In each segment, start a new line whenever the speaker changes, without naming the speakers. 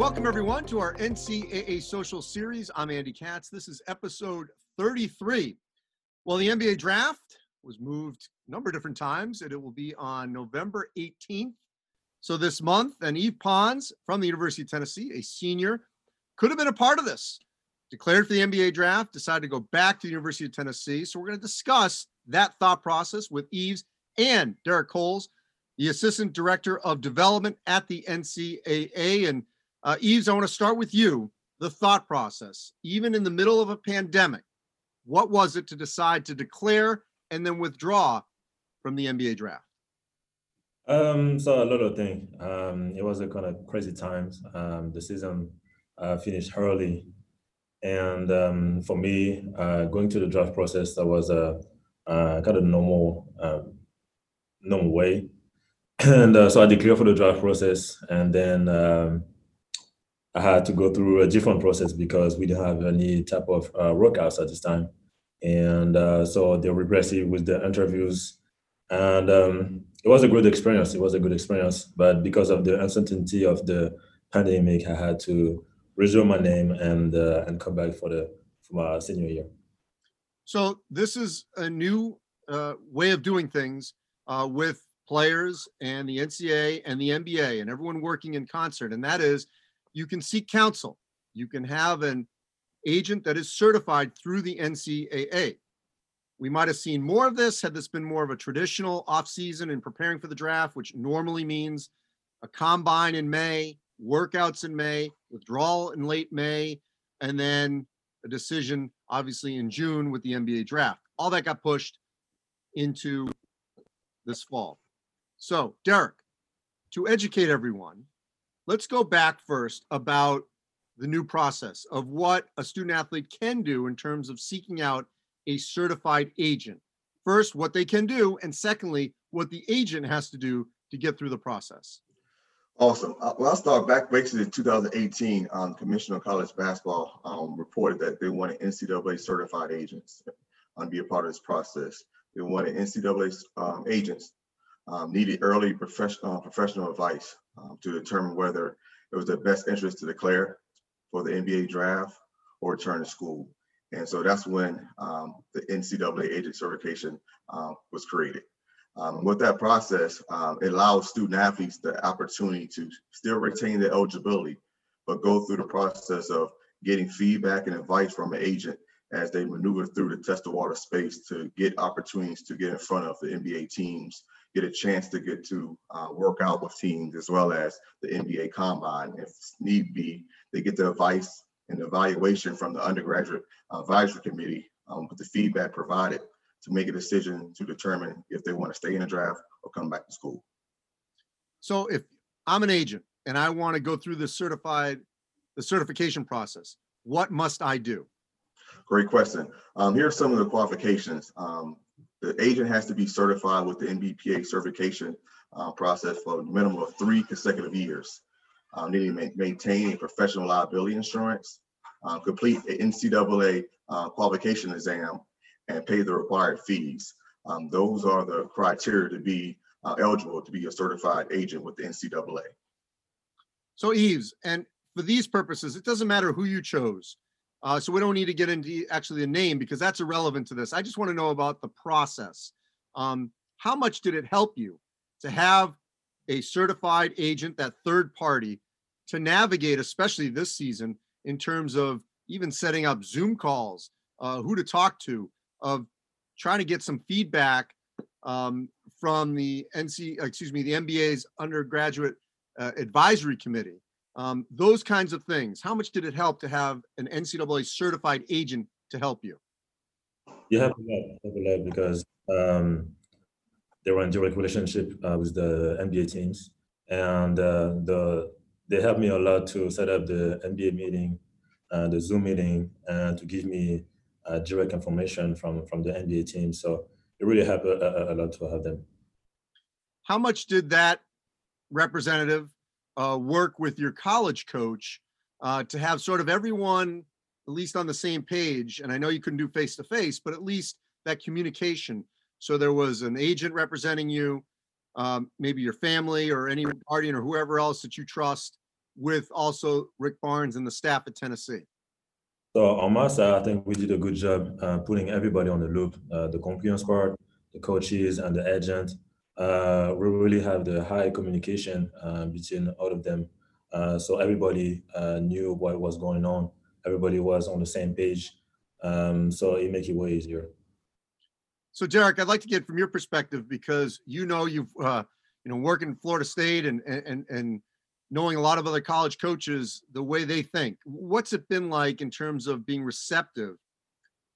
Welcome, everyone, to our NCAA social series. I'm Andy Katz. This is episode 33. Well, the NBA draft was moved a number of different times, and it will be on November 18th. So this month, and Yves Pons from the University of Tennessee, a senior, could have been a part of this. Declared for the NBA draft, decided to go back to the University of Tennessee. So we're going to discuss that thought process with Yves and Derek Coles, the Assistant Director of Development at the NCAA. And uh, Yves, I want to start with you. The thought process, even in the middle of a pandemic, what was it to decide to declare and then withdraw from the NBA draft?
Um, so a lot of things. Um, it was a kind of crazy times. Um, the season uh, finished early, and um, for me, uh, going to the draft process, that was a, a kind of normal, um, normal way. And uh, so I declared for the draft process, and then um, I had to go through a different process because we didn't have any type of uh, workouts at this time, and uh, so they regressive with the interviews, and um, it was a good experience. It was a good experience, but because of the uncertainty of the pandemic, I had to resume my name and uh, and come back for the for my senior year.
So this is a new uh, way of doing things uh, with players and the NCAA and the NBA and everyone working in concert, and that is you can seek counsel. You can have an agent that is certified through the NCAA. We might have seen more of this had this been more of a traditional offseason and preparing for the draft, which normally means a combine in May, workouts in May, withdrawal in late May, and then a decision obviously in June with the NBA draft. All that got pushed into this fall. So, Derek, to educate everyone, let's go back first about the new process of what a student athlete can do in terms of seeking out a certified agent. First, what they can do, and secondly, what the agent has to do to get through the process.
Awesome. Uh, well, I'll start back basically in 2018. Um, Commission on College Basketball um, reported that they wanted NCAA certified agents um, to be a part of this process. They wanted NCAA um, agents um, needed early professional uh, professional advice um, to determine whether it was the best interest to declare for the NBA draft or return to school. And so that's when um, the NCAA agent certification um, was created. Um, with that process, um, it allows student athletes the opportunity to still retain their eligibility, but go through the process of getting feedback and advice from an agent as they maneuver through the test of water space to get opportunities to get in front of the NBA teams get a chance to get to uh, work out with teams as well as the NBA Combine. If need be, they get the advice and evaluation from the undergraduate advisory committee um, with the feedback provided to make a decision to determine if they want to stay in the draft or come back to school.
So if I'm an agent and I want to go through the certified, the certification process, what must I do?
Great question. Um, here are some of the qualifications. Um, the agent has to be certified with the NBPA certification uh, process for a minimum of three consecutive years. Um, they need to maintain a professional liability insurance, uh, complete an NCAA uh, qualification exam, and pay the required fees. Um, those are the criteria to be uh, eligible to be a certified agent with the NCAA.
So, Eves, and for these purposes, it doesn't matter who you chose. Uh, so we don't need to get into actually the name because that's irrelevant to this. I just want to know about the process. Um, how much did it help you to have a certified agent, that third party, to navigate, especially this season, in terms of even setting up Zoom calls, uh, who to talk to, of trying to get some feedback um, from the NC, excuse me, the NBA's undergraduate uh, advisory committee um, those kinds of things. How much did it help to have an NCAA certified agent to help you?
You have a lot, have a lot because um, they were in direct relationship uh, with the NBA teams, and uh, the they helped me a lot to set up the NBA meeting, uh, the Zoom meeting, and to give me uh, direct information from from the NBA team. So it really helped a, a, a lot to have them.
How much did that representative uh, work with your college coach uh, to have sort of everyone at least on the same page. And I know you couldn't do face to face, but at least that communication. So there was an agent representing you, um, maybe your family or any guardian or whoever else that you trust. with also Rick Barnes and the staff at Tennessee?
So on my side, I think we did a good job uh, putting everybody on the loop, uh, the compliance part, the coaches, and the agent. Uh, we really have the high communication uh, between all of them, uh, so everybody uh, knew what was going on. Everybody was on the same page, um, so it makes it way easier.
So Derek, I'd like to get from your perspective because you know you've uh, you know working in Florida State and and and knowing a lot of other college coaches the way they think. What's it been like in terms of being receptive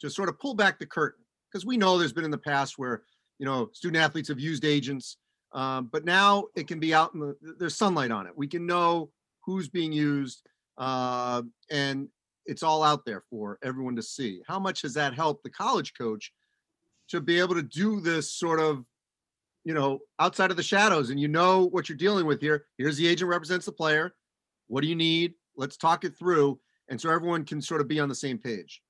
to sort of pull back the curtain? Because we know there's been in the past where you know student athletes have used agents, um, but now it can be out in the there's sunlight on it. We can know who's being used, uh, and it's all out there for everyone to see. How much has that helped the college coach? to be able to do this sort of you know outside of the shadows and you know what you're dealing with here here's the agent represents the player what do you need let's talk it through and so everyone can sort of be on the same page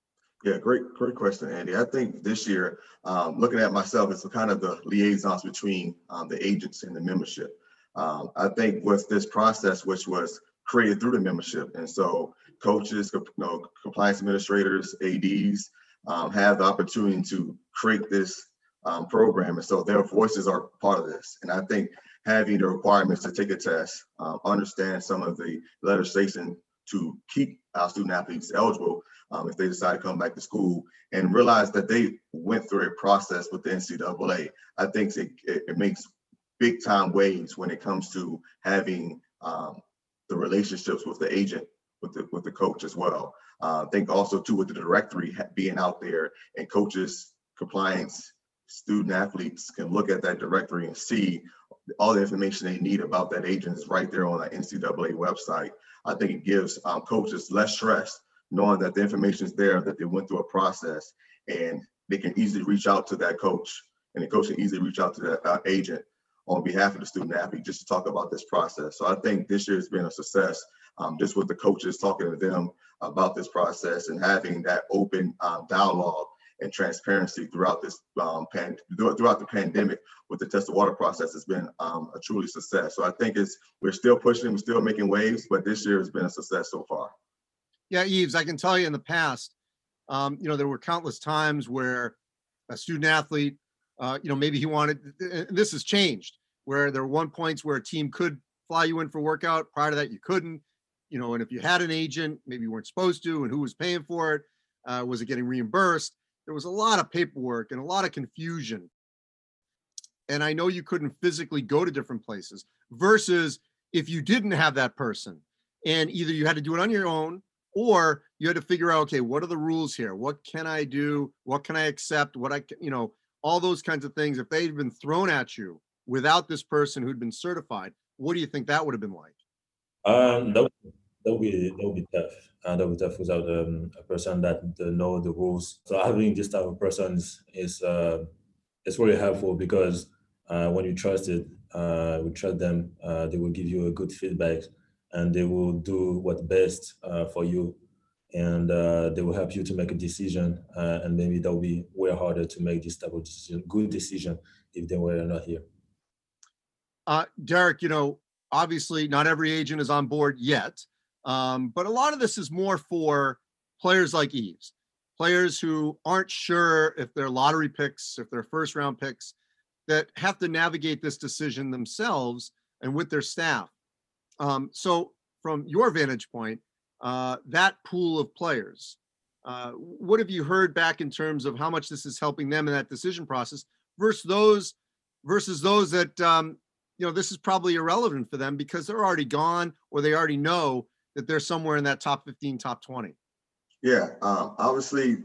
Yeah, great, great question, Andy. I think this year, um, looking at myself as kind of the liaisons between um, the agents and the membership. Um, I think with this process, which was created through the membership, and so coaches, you know, compliance administrators, ads, um, have the opportunity to create this um, program. And so their voices are part of this. And I think having the requirements to take a test, um, understand some of the legislation to keep our student athletes eligible um, if they decide to come back to school and realize that they went through a process with the NCAA, I think it, it, makes big time waves when it comes to having um, the relationships with the agent, with the, with the coach as well. Uh, I think also too with the directory being out there and coaches, compliance, student athletes can look at that directory and see all the information they need about that agent is right there on the NCAA website. I think it gives um, coaches less stress knowing that the information is there, that they went through a process and they can easily reach out to that coach and the coach can easily reach out to that uh, agent on behalf of the student athlete just to talk about this process. So I think this year has been a success um, just with the coaches talking to them about this process and having that open um, dialogue and transparency throughout this um, pan, throughout the pandemic with the test of water process has been um, a truly success. So I think it's we're still pushing, we're still making waves, but this year has been a success so far.
Yeah, Yves, I can tell you in the past, um, you know, there were countless times where a student athlete, uh, you know, maybe he wanted. and This has changed, where there were one points where a team could fly you in for workout. Prior to that, you couldn't you know, and if you had an agent, maybe you weren't supposed to, and who was paying for it? Uh, was it getting reimbursed? There was a lot of paperwork and a lot of confusion. And I know you couldn't physically go to different places versus if you didn't have that person and either you had to do it on your own or you had to figure out, okay, what are the rules here? What can I do? What can I accept? What I you know, all those kinds of things. If they'd been thrown at you without this person who'd been certified, what do you think that would have been like?
Um, that, that would be that would be tough. Uh, that would be tough without um, a person that uh, know the rules. So having this type of persons is uh, it's really helpful because uh, when you trust it, uh, we trust them. Uh, they will give you a good feedback, and they will do what's best uh, for you, and uh, they will help you to make a decision. Uh, and maybe that will be way harder to make this type of decision, good decision, if they were not here.
Derek, you know, obviously not every agent is on board yet. Um, but a lot of this is more for players like Eves, players who aren't sure if they're lottery picks, if they're first round picks, that have to navigate this decision themselves and with their staff. Um, so, from your vantage point, uh, that pool of players, uh, what have you heard back in terms of how much this is helping them in that decision process versus those versus those that um, you know this is probably irrelevant for them because they're already gone or they already know that they're somewhere in that top 15, top 20?
Yeah, um, obviously,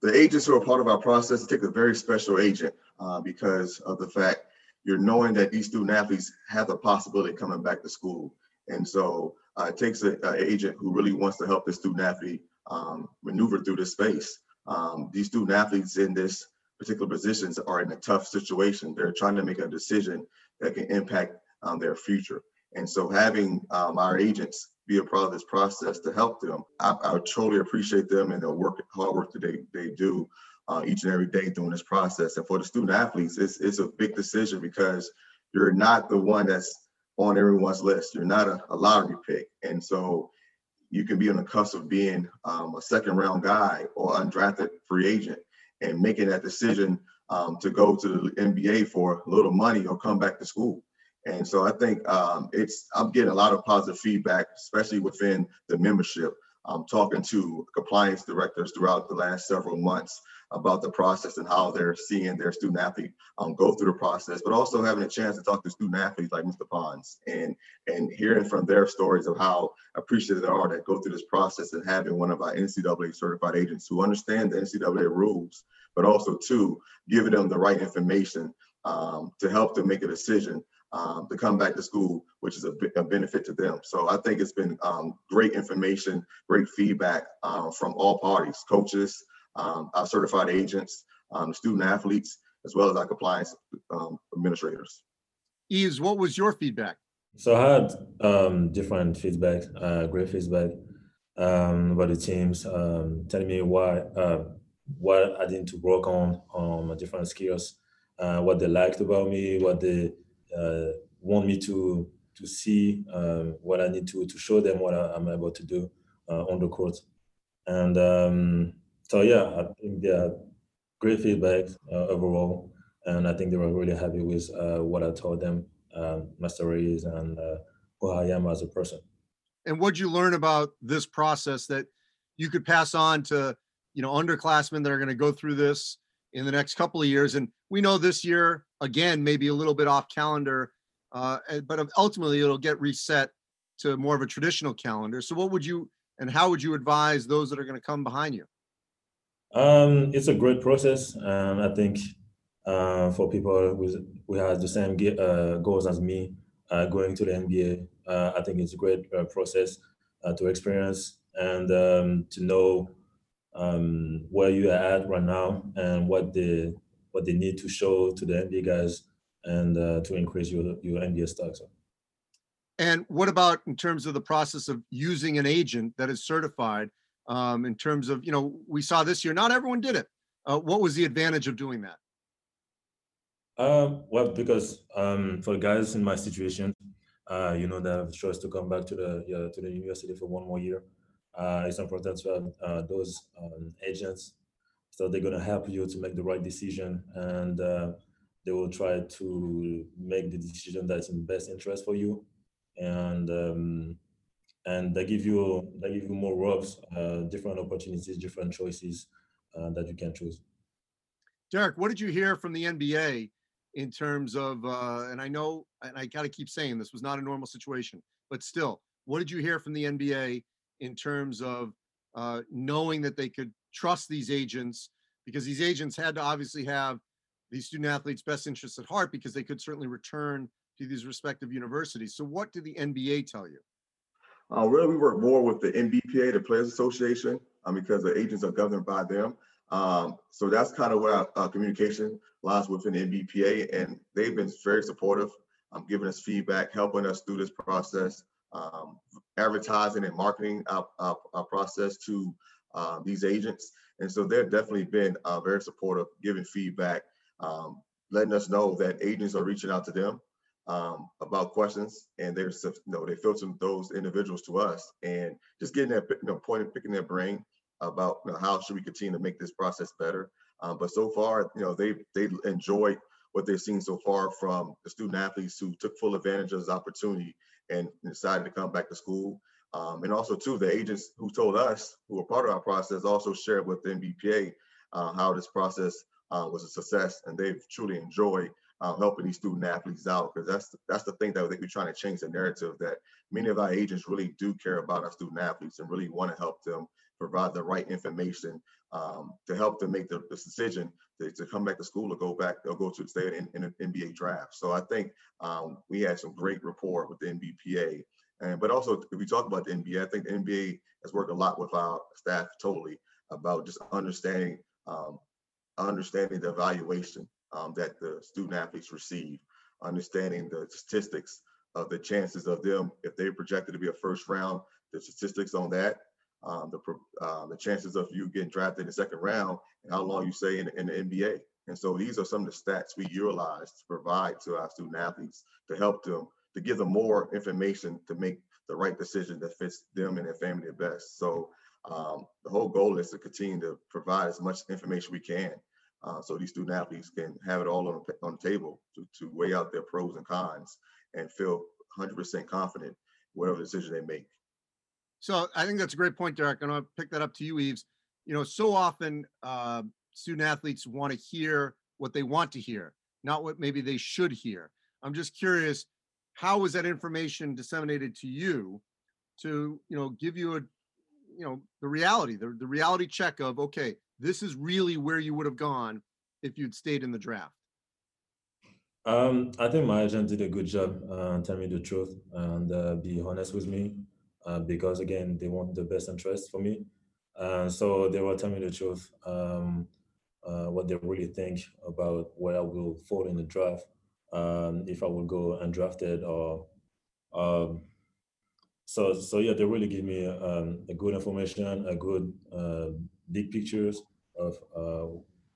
the agents who are part of our process take a very special agent uh, because of the fact you're knowing that these student athletes have the possibility of coming back to school. And so uh, it takes an agent who really wants to help the student athlete um, maneuver through this space. Um, these student athletes in this particular positions are in a tough situation. They're trying to make a decision that can impact um, their future. And so having um, our agents be a part of this process to help them. I, I totally appreciate them and the work, hard work that they, they do uh, each and every day during this process. And for the student athletes, it's, it's a big decision because you're not the one that's on everyone's list. You're not a, a lottery pick. And so you can be on the cusp of being um, a second round guy or undrafted free agent and making that decision um, to go to the NBA for a little money or come back to school. And so I think um, it's I'm getting a lot of positive feedback, especially within the membership. I'm talking to compliance directors throughout the last several months about the process and how they're seeing their student athlete um, go through the process, but also having a chance to talk to student athletes like Mr. Pons and and hearing from their stories of how appreciative they are that go through this process and having one of our NCAA certified agents who understand the NCAA rules, but also to giving them the right information um, to help them make a decision um, to come back to school, which is a, a, benefit to them. So I think it's been um, great information, great feedback uh, from all parties, coaches, um, our certified agents, um, student athletes, as well as our compliance um, administrators.
Yves, what was your feedback?
So I had um, different feedback, uh, great feedback um, about the teams, um, telling me why uh, what I need to work on on my different skills, uh, what they liked about me, what they want me to to see, um, what I need to to show them what I, am able to do uh, on the court, and so yeah, I think they are great feedback uh, overall, and I think they were really happy with uh, what I told them, um, my stories, and uh, who I am as a person.
And what'd you learn about this process that you could pass on to, you know, underclassmen that are going to go through this in the next couple of years? And we know this year again, maybe a little bit off calendar, uh, but ultimately it'll get reset to more of a traditional calendar. So, what would you and how would you advise those that are going to come behind you?
Um, it's a great process, and I think uh, for people who, who has the same uh, goals as me, uh, going to the NBA, uh, I think it's a great uh, process uh, to experience and um, to know um, where you are at right now and what they what they need to show to the NBA guys and to increase your your NBA stocks.
And what about in terms of the process of using an agent that is certified? um, in terms of, you know, we saw this year, not everyone did it. Uh, what was the advantage of doing that?
Um, well, because um, for guys in my situation, uh, you know, they have choice to come back to the to the university for one more year. Uh, it's important to have uh, those um, agents, so they're gonna help you to make the right decision, and uh, they will try to make the decision that's in best interest for you. And um, and they give you they give you more ropes, uh, different opportunities, different choices uh, that you can choose.
Derek, what did you hear from the NBA in terms of? Uh, and I know, and I got to keep saying this was not a normal situation, but still, what did you hear from the NBA in terms of uh, knowing that they could trust these agents because these agents had to obviously have these student athletes' best interests at heart because they could certainly return to these respective universities. So, what did the NBA tell you?
Uh, really, we work more with the NBPA, the Players Association, um, because the agents are governed by them. Um, so that's kind of where our, our, communication lies within the NBPA, and they've been very supportive, um, giving us feedback, helping us through this process, um, advertising and marketing our, our, our process to uh, these agents. And so they've definitely been uh, very supportive, giving feedback, um, letting us know that agents are reaching out to them um, about questions, and they're you know they filter those individuals to us, and just getting that you know point and picking their brain about you know, how should we continue to make this process better. Um, but so far, you know they they enjoyed what they've seen so far from the student athletes who took full advantage of this opportunity and decided to come back to school. Um, and also too, the agents who told us, who were part of our process, also shared with the NBPA uh, how this process uh, was a success, and they've truly enjoyed uh, helping these student athletes out because that's that's the thing that we're trying to change the narrative that many of our agents really do care about our student athletes and really want to help them provide the right information um, to help them make the, the decision to, to, come back to school or go back or go to stay in, in an NBA draft. So I think um, we had some great rapport with the NBPA. And but also if we talk about the NBA, I think the NBA has worked a lot with our staff totally about just understanding um, understanding the evaluation um, that the student athletes receive, understanding the statistics of the chances of them, if they're projected to be a first round, the statistics on that, um, the uh, the chances of you getting drafted in the second round, and how long you stay in, in the NBA. And so these are some of the stats we utilize to provide to our student athletes to help them to give them more information to make the right decision that fits them and their family the best. So um, the whole goal is to continue to provide as much information we can uh, so these student athletes can have it all on, the- on the table to, to weigh out their pros and cons and feel 100% confident whatever decision they make.
So I think that's a great point, Derek. I'm gonna pick that up to you, Eves. You know, so often uh, student athletes want to hear what they want to hear, not what maybe they should hear. I'm just curious, how was that information disseminated to you to, you know, give you a, you know, the reality, the, the reality check of, okay, this is really where you would have gone if you'd stayed in the draft.
Um, I think my agent did a good job uh, telling me the truth and uh, be honest with me uh, because again they want the best interest for me. Uh, so they were telling me the truth, um, uh, what they really think about where I will fall in the draft, um, if I will go undrafted or. Um, so so yeah, they really give me um, a good information, a good uh, big pictures of uh,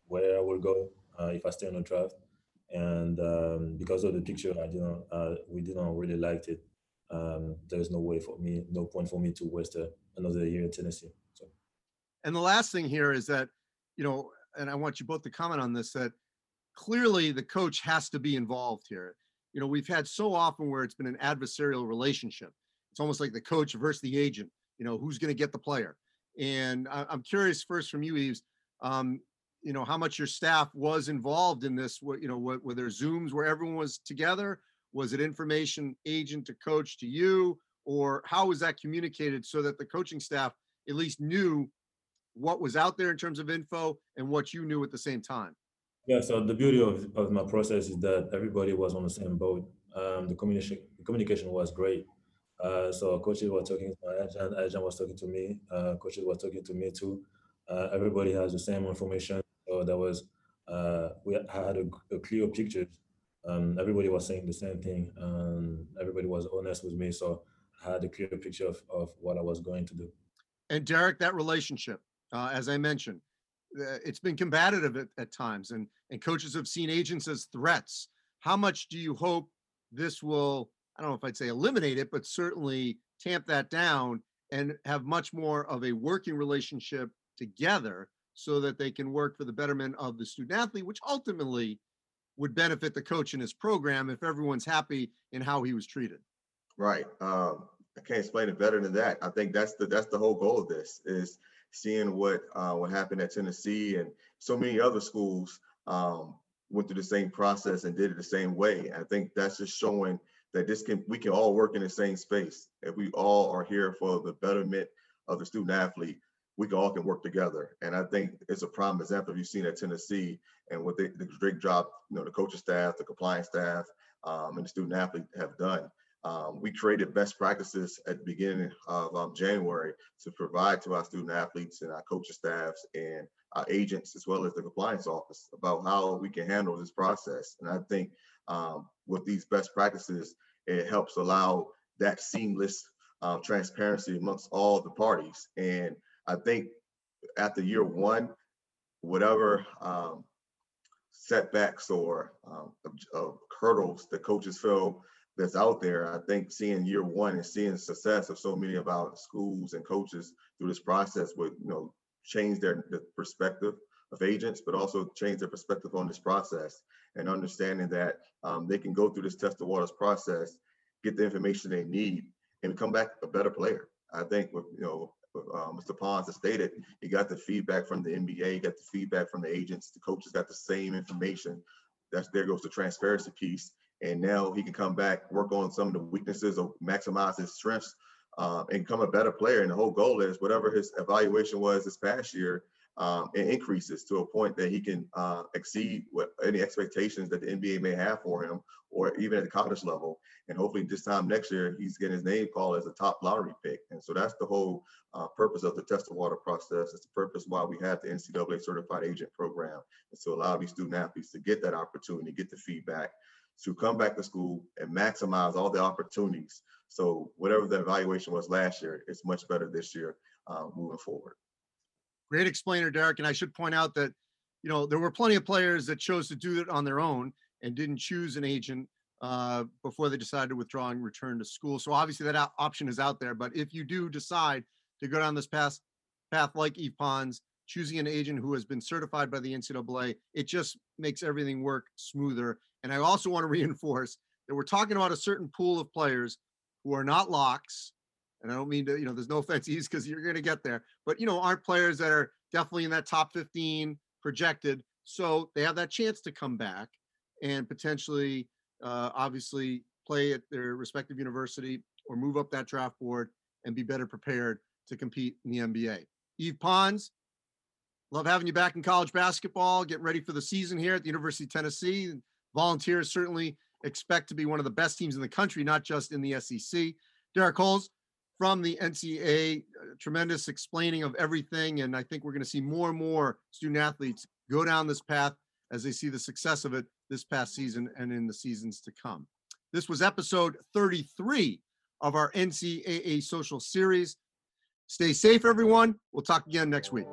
where I will go uh, if I stay in the draft and um, because of the picture, I didn't, we didn't really like it. Um, there's no way for me, no point for me to waste uh, another year in Tennessee. So
And the last thing here is that, you know, and I want you both to comment on this, that clearly the coach has to be involved here. You know, we've had so often where it's been an adversarial relationship. It's almost like the coach versus the agent, you know, who's going to get the player. And I, I'm curious first from you, Eves, um, you know, how much your staff was involved in this, what, you know, what, were there Zooms where everyone was together? Was it information agent to coach to you? Or how was that communicated so that the coaching staff at least knew what was out there in terms of info and what you knew at the same time.
yeah, so the beauty of, of my process is that everybody was on the same boat. Um, the communication the communication was great. Uh, so coaches were talking to my agent, agent was talking to me, uh, coaches were talking to me too. Uh, everybody has the same information. So that was uh, we had a, a clear picture. Um, everybody was saying the same thing. Um, everybody was honest with me, so I had a clear picture of, of what I was going to do.
And Derek, that relationship, uh, as I mentioned, it's been combative at, at times, and and coaches have seen agents as threats. How much do you hope this will? I don't know if I'd say eliminate it, but certainly tamp that down and have much more of a working relationship together, so that they can work for the betterment of the student athlete, which ultimately would benefit the coach and his program if everyone's happy in how he was treated.
Right. Um, I can't explain it better than that. I think that's the that's the whole goal of this is seeing what uh, what happened at Tennessee and so many other schools um, went through the same process and did it the same way. I think that's just showing that this can we can all work in the same space. If we all are here for the betterment of the student athlete, we can all can work together. And I think it's a prime example you've seen at Tennessee and what they, the great job, you know, the coaching staff, the compliance staff, um, and the student athlete have done. Um, we created best practices at the beginning of um, January to provide to our student athletes and our coaching staffs and our agents, as well as the compliance office, about how we can handle this process. And I think um, with these best practices, it helps allow that seamless uh, transparency amongst all the parties. And I think after year one, whatever um, setbacks or um, hurdles the coaches feel that's out there. I think seeing year one and seeing success of so many of our schools and coaches through this process would, you know, change their the perspective of agents, but also change their perspective on this process and understanding that um, they can go through this test the waters process, get the information they need, and come back a better player. I think with you know uh, Mr. Pons has stated, he got the feedback from the NBA, he got the feedback from the agents, the coaches got the same information. That's there goes the transparency piece. And now he can come back, work on some of the weaknesses or maximize his strengths um, and become a better player. And the whole goal is whatever his evaluation was this past year, um, it increases to a point that he can uh, exceed what any expectations that the NBA may have for him, or even at the college level. And hopefully, this time next year, he's getting his name called as a top lottery pick. And so that's the whole uh, purpose of the test the water process. It's the purpose why we have the NCAA certified agent program, is to allow these student athletes to get that opportunity, get the feedback, to come back to school and maximize all the opportunities. So whatever the evaluation was last year, it's much better this year uh, moving forward.
Great explainer, Derek. And I should point out that, you know, there were plenty of players that chose to do it on their own and didn't choose an agent. uh, before they decided to withdraw and return to school. So obviously that op- option is out there. But if you do decide to go down this path, path like Yves Pons, choosing an agent who has been certified by the NCAA, it just makes everything work smoother. And I also want to reinforce that we're talking about a certain pool of players who are not locks. And I don't mean to, you know, there's no offense, because you're going to get there, but you know, aren't players that are definitely in that top 15 projected. So they have that chance to come back and potentially, uh, obviously, play at their respective university or move up that draft board and be better prepared to compete in the NBA. Yves Pons, love having you back in college basketball. Getting ready for the season here at the University of Tennessee. Volunteers certainly expect to be one of the best teams in the country, not just in the SEC. Derek Coles from the NCAA, uh, tremendous explaining of everything. And I think we're going to see more and more student athletes go down this path as they see the success of it this past season and in the seasons to come. This was episode 33 of our NCAA social series. Stay safe, everyone. We'll talk again next week.